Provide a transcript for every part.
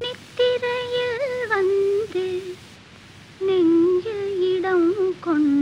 நித்திரையில் வந்து நெஞ்சு இடம் கொண்டு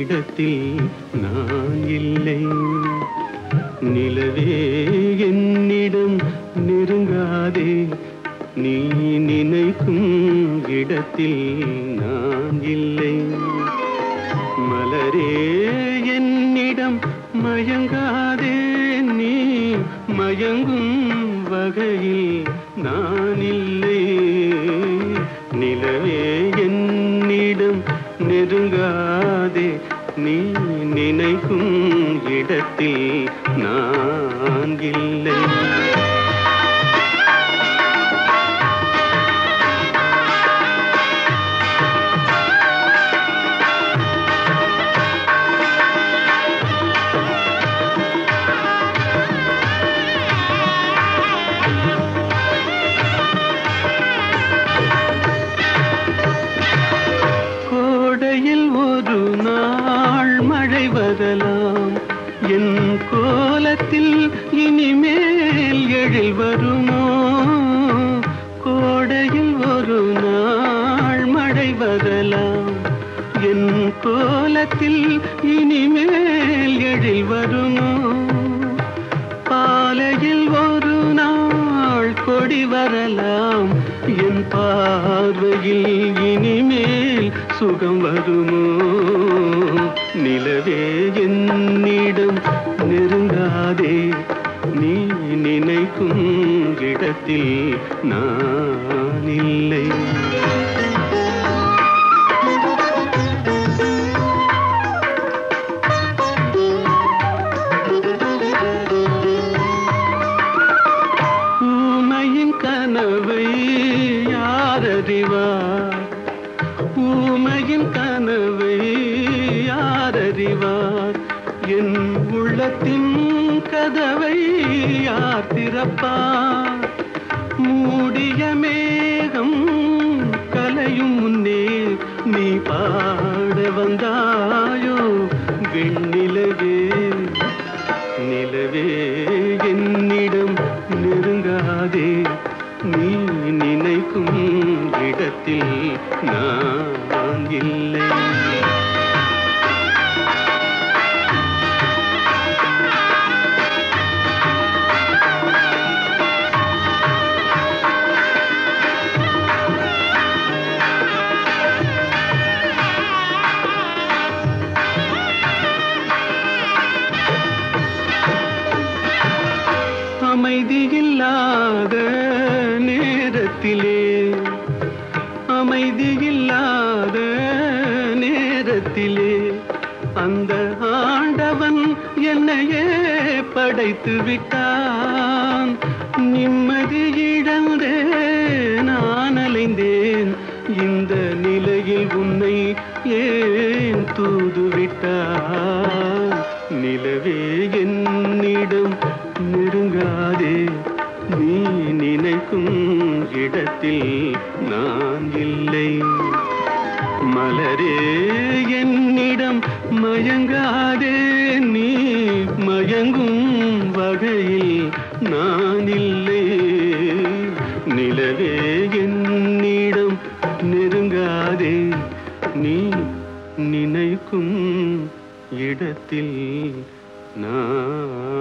இடத்தில் நான் இல்லை. நிலவே என்னிடம் நெருங்காதே. நீ நினைக்கும் இடத்தில் நான் இல்லை. மலரே என்னிடம் மயங்காதே. நீ மயங்கும் வகையில் நான் இல்லை. நிலவே என்னிடம் நெருங்காதே நீ நினைக்கும் இடத்தில் நான் இல்லை நாள் என் கோலத்தில் இனிமேல் எழில் வருமோ? கோடையில் ஒரு நாள் மழை வரலாம் என் கோலத்தில் இனிமேல் எழில் வருமோ? பாலையில் ஒரு நாள் கொடி வரலாம். என் பார்வையில் இனிமேல் சுகம் வருமோ? நிலவே என்னிடம் நெருங்காதே. நீ நினைக்கும் இடத்தில் நான் இல்லை ஊமையின் கனவை யாரறிவார் ஊமையின் கனவை யாரறிவார் என் உள்ளத்தின் கதவை யார் திறப்பார்? மூடிய மேகம் கலையும் முன்னே நீ பாட வந்தாயோ? வெண்ணிலவே நிலவே என்னிடம் நெருங்காதே. நீ நினைக்கும் இடத்தில் நான் இல்லை. அமைதியில்லாத நேரத்திலே அந்த ஆண்டவன் என்னையே படைத்து விட்டான். நிம்மதி இழந்தே நான் அலைந்தேன். இந்த நிலையில் உன்னை ஏன் தூது விட்டான் நிலவே என்னிடம் நெருங்காதே. நீ நினைக்கும் இடத்தில் நான் இல்லை. மலரே என்னிடம் மயங்காதே நீ மயங்கும் வகையில் நான் இல்லை. நிலவே என்னிடம் நெருங்காதே நீ நினைக்கும் இடத்தில் நான்